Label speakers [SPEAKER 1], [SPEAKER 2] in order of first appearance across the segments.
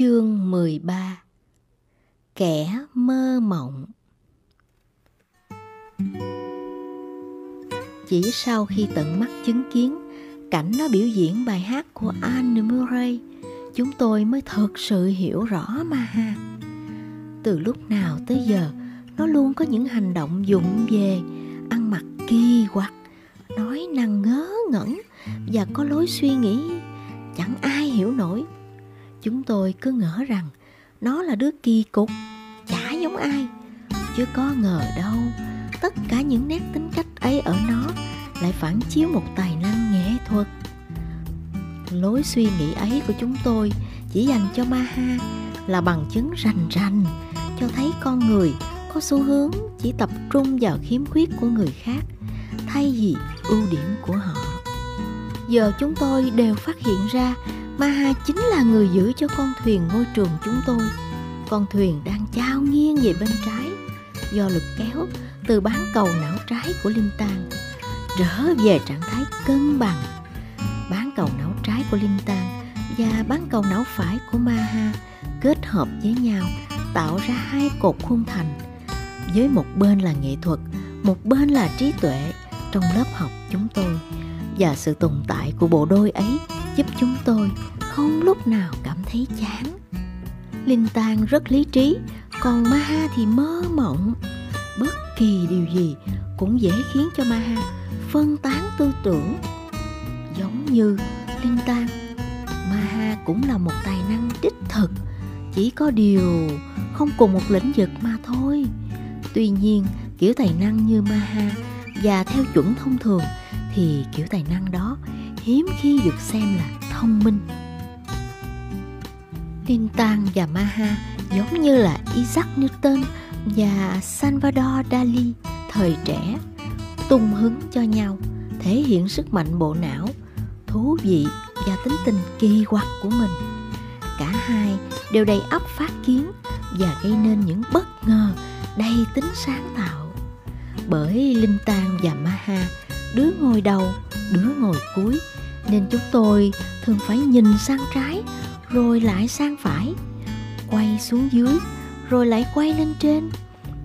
[SPEAKER 1] Chương 13 Kẻ mơ mộng. Chỉ sau khi tận mắt chứng kiến cảnh nó biểu diễn bài hát của Anne Murray, chúng tôi mới thật sự hiểu rõ Maha. Từ lúc nào tới giờ, nó luôn có những hành động dụng về, ăn mặc kỳ quặc, nói năng ngớ ngẩn và có lối suy nghĩ chẳng ai hiểu nổi chúng tôi cứ ngỡ rằng nó là đứa kỳ cục, chả giống ai. Chứ có ngờ đâu, tất cả những nét tính cách ấy ở nó lại phản chiếu một tài năng nghệ thuật. Lối suy nghĩ ấy của chúng tôi chỉ dành cho maha là bằng chứng rành rành, cho thấy con người có xu hướng chỉ tập trung vào khiếm khuyết của người khác, thay vì ưu điểm của họ. Giờ chúng tôi đều phát hiện ra Maha chính là người giữ cho con thuyền ngôi trường chúng tôi. Con thuyền đang trao nghiêng về bên trái do lực kéo từ bán cầu não trái của Linh Tang trở về trạng thái cân bằng. Bán cầu não trái của Linh Tang và bán cầu não phải của Maha kết hợp với nhau tạo ra hai cột khung thành. Với một bên là nghệ thuật, một bên là trí tuệ trong lớp học chúng tôi và sự tồn tại của bộ đôi ấy giúp chúng tôi không lúc nào cảm thấy chán. Linh tang rất lý trí, còn maha thì mơ mộng. Bất kỳ điều gì cũng dễ khiến cho maha phân tán tư tưởng. Giống như linh tang, maha cũng là một tài năng đích thực, chỉ có điều không cùng một lĩnh vực mà thôi. Tuy nhiên, kiểu tài năng như maha và theo chuẩn thông thường thì kiểu tài năng đó hiếm khi được xem là thông minh. Tintan và Maha giống như là Isaac Newton và Salvador Dali, thời trẻ, tung hứng cho nhau, thể hiện sức mạnh bộ não, thú vị và tính tình kỳ quặc của mình. Cả hai đều đầy ắp phát kiến và gây nên những bất ngờ đầy tính sáng tạo. Bởi linh tang và maha đứa ngồi đầu, đứa ngồi cuối, nên chúng tôi thường phải nhìn sang trái rồi lại sang phải, quay xuống dưới, rồi lại quay lên trên.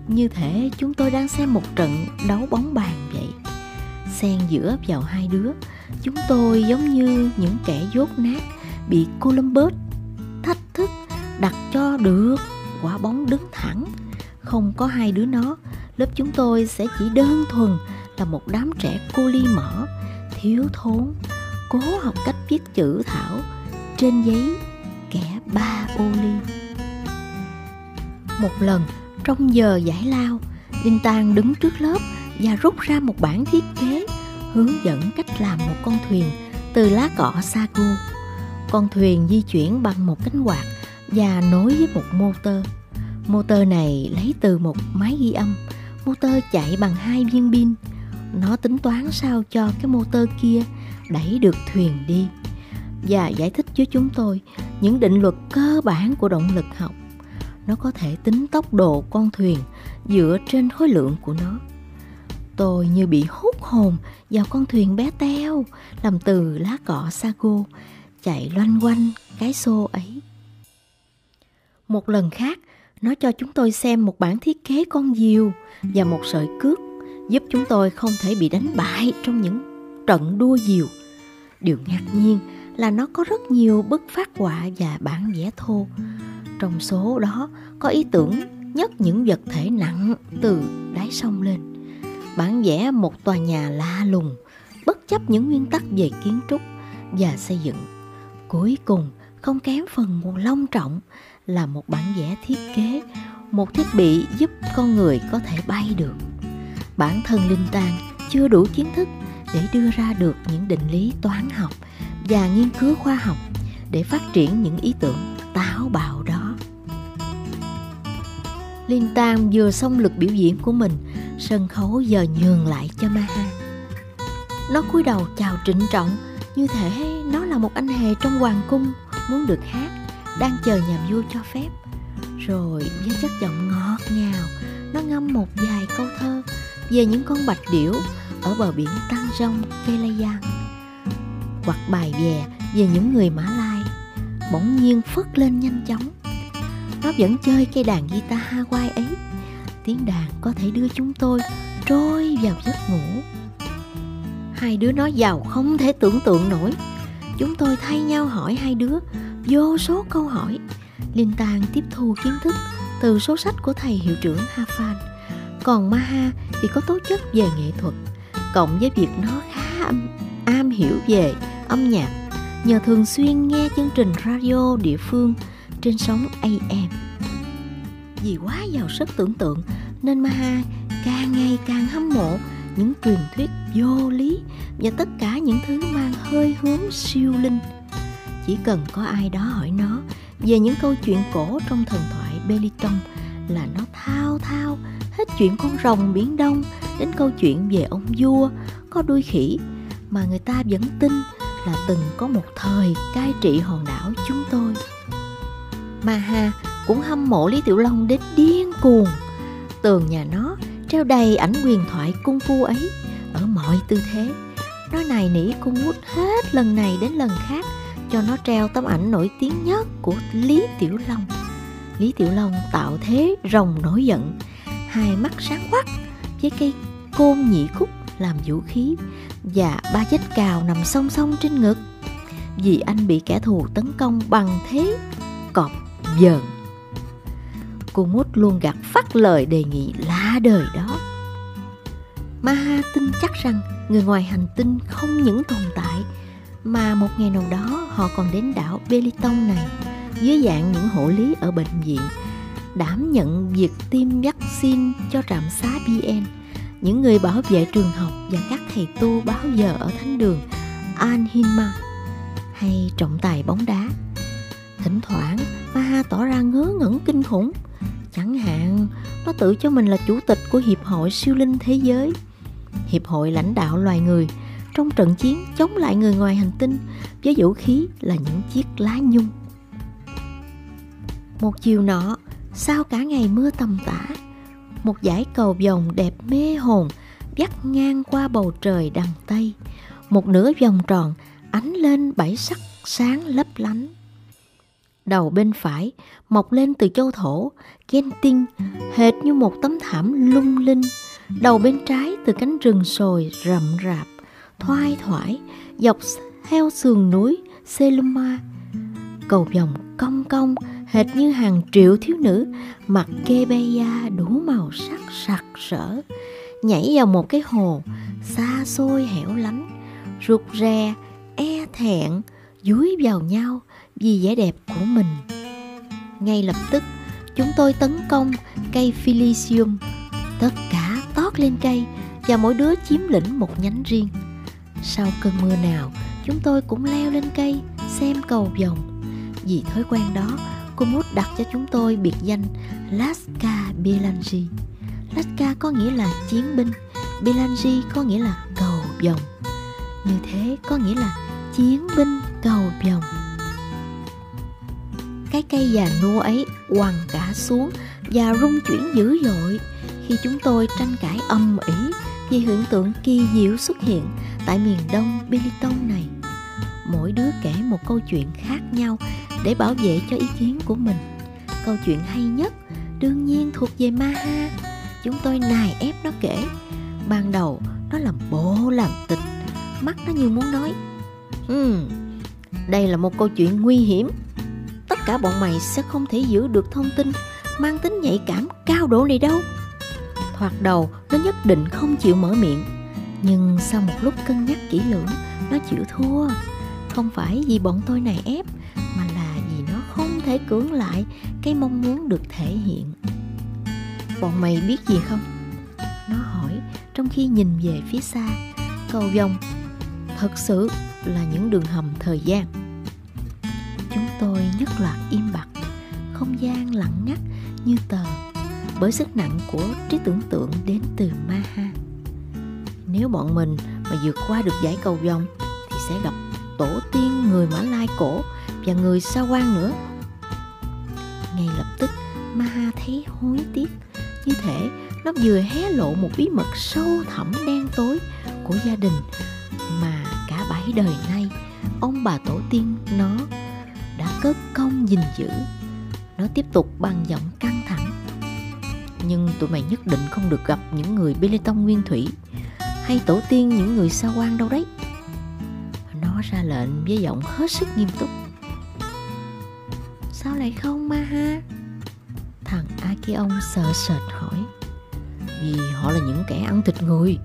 [SPEAKER 1] Như thể chúng tôi đang xem một trận đấu bóng bàn vậy. Xen giữa vào hai đứa, chúng tôi giống như những kẻ dốt nát bị Columbus thách thức, đặt cho được quả bóng đứng thẳng. Không có hai đứa nó, lớp chúng tôi sẽ chỉ đơn thuần là một đám trẻ cô ly mỏ thiếu thốn, cố học cách viết chữ thảo trên giấy kẻ ba ô ly một lần, trong giờ giải lao đinh tang đứng trước lớp và rút ra một bản thiết kế hướng dẫn cách làm một con thuyền từ lá cọ sago. Con thuyền di chuyển bằng một cánh quạt và nối với một motor. Motor này lấy từ một máy ghi âm. Motor chạy bằng hai viên pin. Nó tính toán sao cho cái motor kia đẩy được thuyền đi và giải thích với chúng tôi những định luật cơ bản của động lực học. Nó có thể tính tốc độ con thuyền dựa trên khối lượng của nó. Tôi như bị hút hồn vào con thuyền bé teo làm từ lá cọ sago chạy loanh quanh cái xô ấy. Một lần khác, nó cho chúng tôi xem một bản thiết kế con diều và một sợi cước giúp chúng tôi không thể bị đánh bại trong những trận đua diều. Điều ngạc nhiên là nó có rất nhiều bức phát họa và bản vẽ thô. Trong số đó, có ý tưởng nhấc những vật thể nặng từ đáy sông lên. Bản vẽ một tòa nhà lạ lùng, bất chấp những nguyên tắc về kiến trúc và xây dựng. Cuối cùng, không kém phần một long trọng là một bản vẽ thiết kế, một thiết bị giúp con người có thể bay được. Bản thân linh Tàng chưa đủ kiến thức để đưa ra được những định lý toán học và nghiên cứu khoa học để phát triển những ý tưởng táo bạo đó Linh Tam vừa xong lực biểu diễn của mình, sân khấu giờ nhường lại cho Maha. Nó cúi đầu chào trịnh trọng, như thể nó là một anh hề trong hoàng cung muốn được hát, đang chờ nhà vua cho phép. Rồi với chất giọng ngọt ngào, nó ngâm một vài câu thơ về những con bạch điểu ở bờ biển Tăng Rong, Kelayan hoặc bài về về những người Mã Lai. bỗng nhiên phất lên nhanh chóng. Nó vẫn chơi cây đàn guitar Hawaii ấy. Tiếng đàn có thể đưa chúng tôi trôi vào giấc ngủ. Hai đứa nó giàu không thể tưởng tượng nổi. Chúng tôi thay nhau hỏi hai đứa vô số câu hỏi liên Tàng tiếp thu kiến thức từ số sách của thầy hiệu trưởng Hafan. Còn Maha thì có tố chất về nghệ thuật, cộng với việc nó khá am, am hiểu về âm nhạc nhờ thường xuyên nghe chương trình radio địa phương trên sóng AM. Vì quá giàu sức tưởng tượng nên Maha càng ngày càng hâm mộ những truyền thuyết vô lý và tất cả những thứ mang hơi hướng siêu linh. Chỉ cần có ai đó hỏi nó về những câu chuyện cổ trong thần thoại Beliton là nó thao thao hết chuyện con rồng biển đông đến câu chuyện về ông vua có đuôi khỉ mà người ta vẫn tin là từng có một thời cai trị hòn đảo chúng tôi. Maha cũng hâm mộ Lý Tiểu Long đến điên cuồng. Tường nhà nó treo đầy ảnh huyền thoại cung phu ấy ở mọi tư thế. Nó này nỉ cung hút hết lần này đến lần khác cho nó treo tấm ảnh nổi tiếng nhất của Lý Tiểu Long. Lý Tiểu Long tạo thế rồng nổi giận, hai mắt sáng quắc với cây côn nhị khúc làm vũ khí và ba vết cào nằm song song trên ngực vì anh bị kẻ thù tấn công bằng thế cọp dờn. Cô Mút luôn gạt phát lời đề nghị lá đời đó. Maha tin chắc rằng người ngoài hành tinh không những tồn tại, mà một ngày nào đó họ còn đến đảo Beliton này, dưới dạng những hộ lý ở bệnh viện, đảm nhận việc tiêm vaccine cho trạm xá BN những người bảo vệ trường học và các thầy tu báo giờ ở thánh đường An Hinma hay trọng tài bóng đá. Thỉnh thoảng, Maha tỏ ra ngớ ngẩn kinh khủng. Chẳng hạn, nó tự cho mình là chủ tịch của Hiệp hội Siêu Linh Thế Giới. Hiệp hội lãnh đạo loài người trong trận chiến chống lại người ngoài hành tinh với vũ khí là những chiếc lá nhung. Một chiều nọ, sau cả ngày mưa tầm tã, một dải cầu vồng đẹp mê hồn vắt ngang qua bầu trời đằng Tây. Một nửa vòng tròn ánh lên bảy sắc sáng lấp lánh. Đầu bên phải mọc lên từ châu thổ, ghen tinh, hệt như một tấm thảm lung linh. Đầu bên trái từ cánh rừng sồi rậm rạp, thoai thoải, dọc theo sườn núi Seluma. Cầu vòng cong cong, hệt như hàng triệu thiếu nữ, mặc kê đủ màu sắc sặc sỡ, nhảy vào một cái hồ xa xôi hẻo lánh, rụt rè e thẹn, dúi vào nhau vì vẻ đẹp của mình. Ngay lập tức, chúng tôi tấn công cây Philisium. Tất cả tót lên cây và mỗi đứa chiếm lĩnh một nhánh riêng. Sau cơn mưa nào, chúng tôi cũng leo lên cây, xem cầu vồng. Vì thói quen đó cô mút đặt cho chúng tôi biệt danh Laska Belangi. Laska có nghĩa là chiến binh, Belangi có nghĩa là cầu vồng. Như thế có nghĩa là chiến binh cầu vồng. Cái cây già nua ấy quằn cả xuống và rung chuyển dữ dội khi chúng tôi tranh cãi âm ỉ vì hiện tượng kỳ diệu xuất hiện tại miền đông Beliton này. Mỗi đứa kể một câu chuyện khác nhau để bảo vệ cho ý kiến của mình. Câu chuyện hay nhất, đương nhiên thuộc về Maha chúng tôi nài ép nó kể. Ban đầu, nó làm bộ làm tịch. Mắt nó như muốn nói ừ đây là một câu chuyện nguy hiểm. Tất cả bọn mày sẽ không thể giữ được thông tin, mang tính nhạy cảm cao độ này đâu. Thoạt đầu, nó nhất định không chịu mở miệng. Nhưng sau một lúc cân nhắc kỹ lưỡng, nó chịu thua. Không phải vì bọn tôi này ép thể cưỡng lại cái mong muốn được thể hiện. Bọn mày biết gì không? Nó hỏi, trong khi nhìn về phía xa, cầu vồng thật sự là những đường hầm thời gian. Chúng tôi nhất loạt im bặt, không gian lặng ngắt như tờ, bởi sức nặng của trí tưởng tượng đến từ ma ha. Nếu bọn mình mà vượt qua được giải cầu vồng thì sẽ gặp tổ tiên người mã lai cổ và người sa quan nữa ngay lập tức. Maha thấy hối tiếc. Như thể nó vừa hé lộ một bí mật sâu thẳm đen tối của gia đình. Mà cả bảy đời nay, ông bà tổ tiên nó đã cất công gìn giữ. Nó tiếp tục bằng giọng căng thẳng. Nhưng tụi mày nhất định không được gặp những người bê tông nguyên thủy, hay tổ tiên những người xa quan đâu đấy. Nó ra lệnh với giọng hết sức nghiêm túc sao lại không ma ha? Thằng akion sợ sệt hỏi. Vì họ là những kẻ ăn thịt người.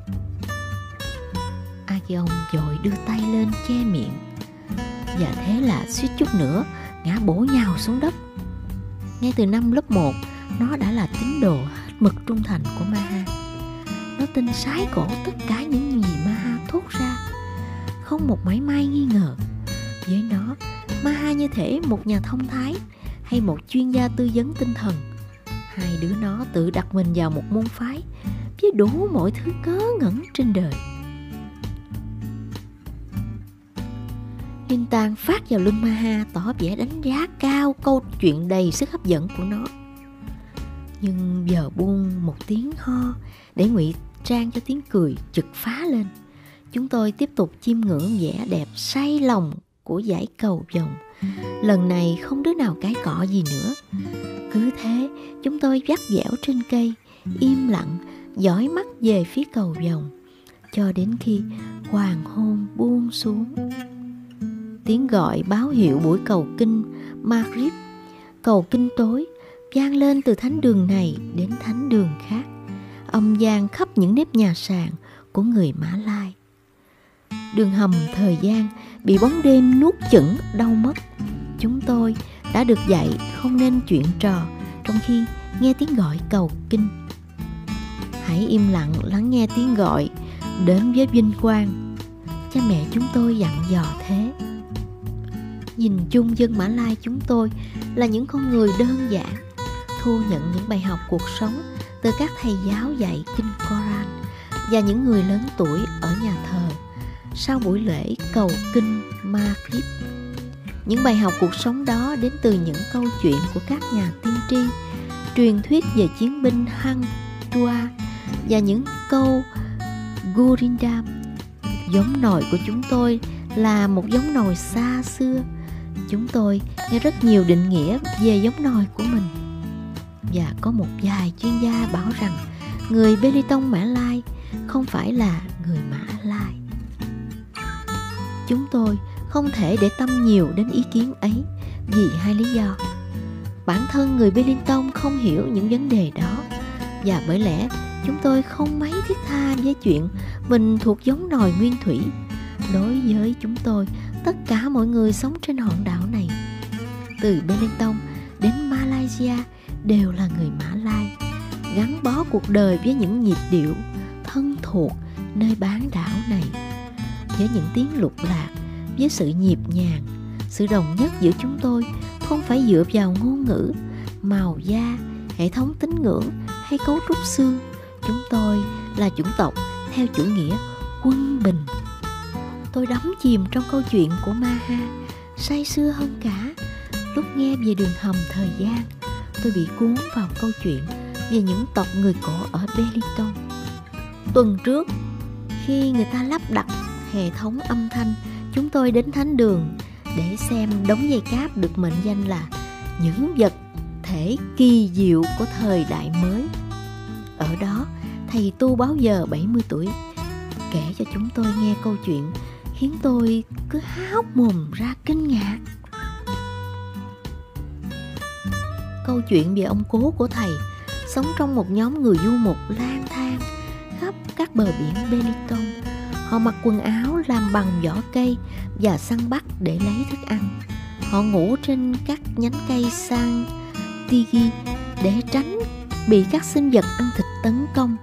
[SPEAKER 1] Akion dội đưa tay lên che miệng. Và thế là suýt chút nữa, ngã bổ nhào xuống đất. Ngay từ năm lớp 1 nó đã là tín đồ hết mực trung thành của Maha. Nó tin sái cổ tất cả những gì Maha thốt ra. Không một mảy may nghi ngờ. Với nó, Maha như thể một nhà thông thái hay một chuyên gia tư vấn tinh thần hai đứa nó tự đặt mình vào một môn phái, với đủ mọi thứ cớ ngẩn trên đời Linh Tàng phát vào lưng Maha tỏ vẻ đánh giá cao câu chuyện đầy sức hấp dẫn của nó. Nhưng giờ buông một tiếng ho để ngụy trang cho tiếng cười trực phá lên. Chúng tôi tiếp tục chiêm ngưỡng vẻ đẹp say lòng của giải cầu vồng. Lần này không đứa nào cái cọ gì nữa. Cứ thế, chúng tôi vắt dẻo trên cây, im lặng, dõi mắt về phía cầu vồng, cho đến khi hoàng hôn buông xuống tiếng gọi báo hiệu buổi cầu kinh Maghrib, cầu kinh tối, vang lên từ thánh đường này đến thánh đường khác, âm gian khắp những nếp nhà sàn của người Mã Lai. Đường hầm thời gian bị bóng đêm nuốt chửng đau mất. Chúng tôi đã được dạy không nên chuyện trò trong khi nghe tiếng gọi cầu kinh. Hãy im lặng lắng nghe tiếng gọi đến với vinh quang. Cha mẹ chúng tôi dặn dò thế nhìn chung dân Mã Lai chúng tôi là những con người đơn giản, thu nhận những bài học cuộc sống từ các thầy giáo dạy kinh Koran và những người lớn tuổi ở nhà thờ sau buổi lễ cầu kinh ma clip Những bài học cuộc sống đó đến từ những câu chuyện của các nhà tiên tri, truyền thuyết về chiến binh Hăng, Tua và những câu Gurindam. Giống nồi của chúng tôi là một giống nồi xa xưa. Chúng tôi nghe rất nhiều định nghĩa về giống nồi của mình. Và có một vài chuyên gia bảo rằng người bê tông mã lai không phải là người mã chúng tôi không thể để tâm nhiều đến ý kiến ấy, vì hai lý do. Bản thân người bê không hiểu những vấn đề đó, và bởi lẽ chúng tôi không mấy thiết tha với chuyện mình thuộc giống nòi nguyên thủy đối với chúng tôi, tất cả mọi người sống trên hòn đảo này. Từ Belitung đến Malaysia đều là người Mã Lai, gắn bó cuộc đời với những nhịp điệu thân thuộc nơi bán đảo này với những tiếng lục lạc với sự nhịp nhàng sự đồng nhất giữa chúng tôi không phải dựa vào ngôn ngữ màu da hệ thống tín ngưỡng hay cấu trúc xương chúng tôi là chủng tộc theo chủ nghĩa quân bình tôi đắm chìm trong câu chuyện của Maha, say sưa hơn cả. Lúc nghe về đường hầm thời gian, tôi bị cuốn vào câu chuyện về những tộc người cổ ở Beliton. Tuần trước, khi người ta lắp đặt hệ thống âm thanh, chúng tôi đến thánh đường để xem đống dây cáp được mệnh danh là những vật thể kỳ diệu của thời đại mới. Ở đó, thầy tu báo giờ 70 tuổi kể cho chúng tôi nghe câu chuyện khiến tôi cứ há hốc mồm ra kinh ngạc. Câu chuyện về ông cố của thầy sống trong một nhóm người du mục lang thang khắp các bờ biển Belitung Họ mặc quần áo làm bằng vỏ cây và săn bắt để lấy thức ăn. Họ ngủ trên các nhánh cây sang tigi để tránh bị các sinh vật ăn thịt tấn công.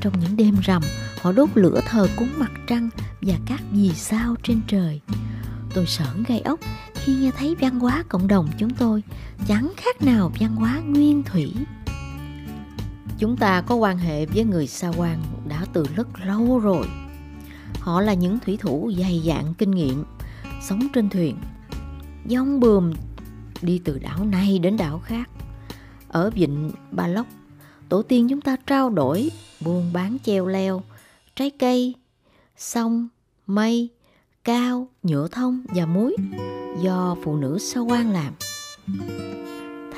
[SPEAKER 1] Trong những đêm rằm, họ đốt lửa thờ cúng mặt trăng và các vì sao trên trời tôi sởn gai ốc khi nghe thấy văn hóa cộng đồng chúng tôi chẳng khác nào văn hóa nguyên thủy chúng ta có quan hệ với người sa quan đã từ rất lâu rồi họ là những thủy thủ dày dạn kinh nghiệm sống trên thuyền dông bườm đi từ đảo này đến đảo khác ở vịnh ba Lóc, tổ tiên chúng ta trao đổi buôn bán treo leo trái cây sông, mây, cao, nhựa thông và muối do phụ nữ sao quan làm.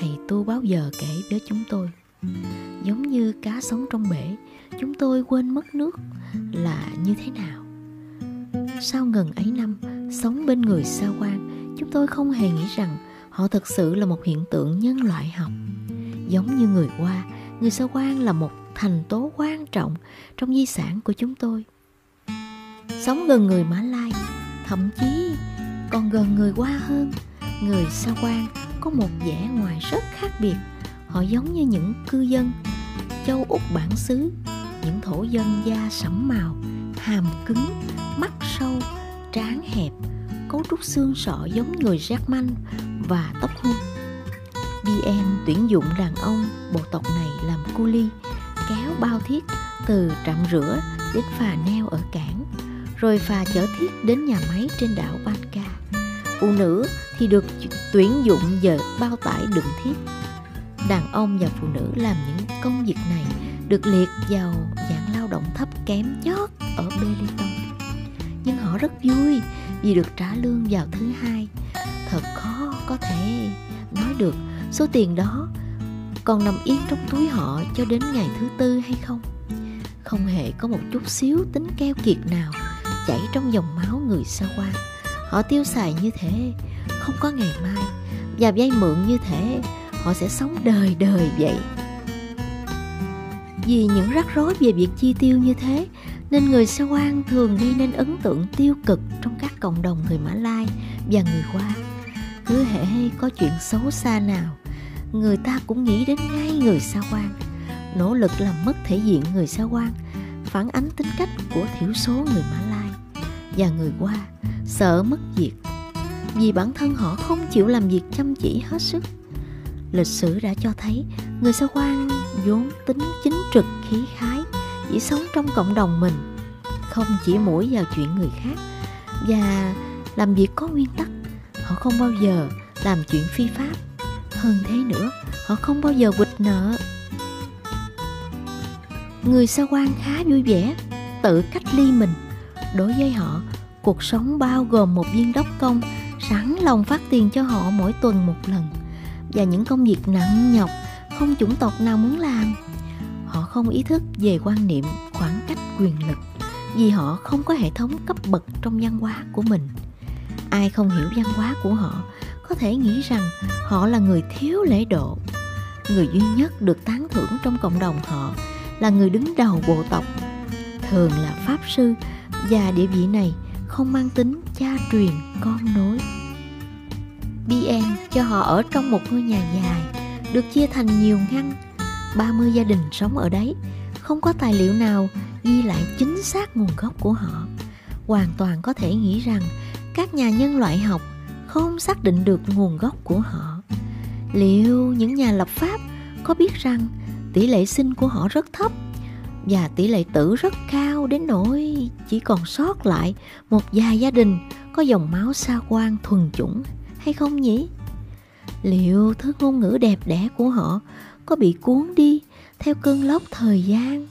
[SPEAKER 1] Thầy tu bao giờ kể với chúng tôi, giống như cá sống trong bể, chúng tôi quên mất nước là như thế nào. Sau gần ấy năm sống bên người xa quan, chúng tôi không hề nghĩ rằng họ thực sự là một hiện tượng nhân loại học. Giống như người Hoa, người xa quan là một thành tố quan trọng trong di sản của chúng tôi. Sống gần người Mã Lai, thậm chí còn gần người Hoa hơn, người xa quan có một vẻ ngoài rất khác biệt. Họ giống như những cư dân châu Úc bản xứ, những thổ dân da sẫm màu, hàm cứng, mắt trán hẹp, cấu trúc xương sọ giống người Jackman và tóc hung. BN tuyển dụng đàn ông bộ tộc này làm cu ly, kéo bao thiết từ trạm rửa đến phà neo ở cảng, rồi phà chở thiết đến nhà máy trên đảo Banca. Phụ nữ thì được tuyển dụng giờ bao tải đựng thiết. Đàn ông và phụ nữ làm những công việc này được liệt vào dạng lao động thấp kém nhất ở Beliton. Nhưng họ rất vui vì được trả lương vào thứ hai. Thật khó có thể nói được số tiền đó còn nằm yên trong túi họ cho đến ngày thứ tư hay không. Không hề có một chút xíu tính keo kiệt nào chảy trong dòng máu người xa quan họ tiêu xài như thế, không có ngày mai. Và vay mượn như thế, họ sẽ sống đời đời vậy. Vì những rắc rối về việc chi tiêu như thế nên người Sa quan thường gây nên ấn tượng tiêu cực trong các cộng đồng người Mã Lai và người Hoa. Cứ hễ có chuyện xấu xa nào, người ta cũng nghĩ đến ngay người Sa quan. Nỗ lực làm mất thể diện người Sa quan, phản ánh tính cách của thiểu số người Mã Lai và người Hoa sợ mất việc vì bản thân họ không chịu làm việc chăm chỉ hết sức. Lịch sử đã cho thấy người Sa quan vốn tính chính trực khí khái chỉ sống trong cộng đồng mình, không chỉ mũi vào chuyện người khác. Và làm việc có nguyên tắc, họ không bao giờ làm chuyện phi pháp. Hơn thế nữa, họ không bao giờ quỵt nợ. Người sa quan khá vui vẻ, tự cách ly mình. Đối với họ, cuộc sống bao gồm một viên đốc công, sẵn lòng phát tiền cho họ mỗi tuần một lần. Và những công việc nặng nhọc, không chủng tộc nào muốn làm không ý thức về quan niệm khoảng cách quyền lực vì họ không có hệ thống cấp bậc trong văn hóa của mình. Ai không hiểu văn hóa của họ có thể nghĩ rằng họ là người thiếu lễ độ. Người duy nhất được tán thưởng trong cộng đồng họ là người đứng đầu bộ tộc. Thường là pháp sư và địa vị này không mang tính cha truyền, con nối. Bn cho họ ở trong một ngôi nhà dài được chia thành nhiều ngăn 30 gia đình sống ở đấy. Không có tài liệu nào ghi lại chính xác nguồn gốc của họ. Hoàn toàn có thể nghĩ rằng các nhà nhân loại học không xác định được nguồn gốc của họ. Liệu những nhà lập pháp có biết rằng tỷ lệ sinh của họ rất thấp và tỷ lệ tử rất cao đến nỗi chỉ còn sót lại một vài gia đình có dòng máu xa quan thuần chủng hay không nhỉ? Liệu thứ ngôn ngữ đẹp đẽ của họ có bị cuốn đi theo cơn lốc thời gian.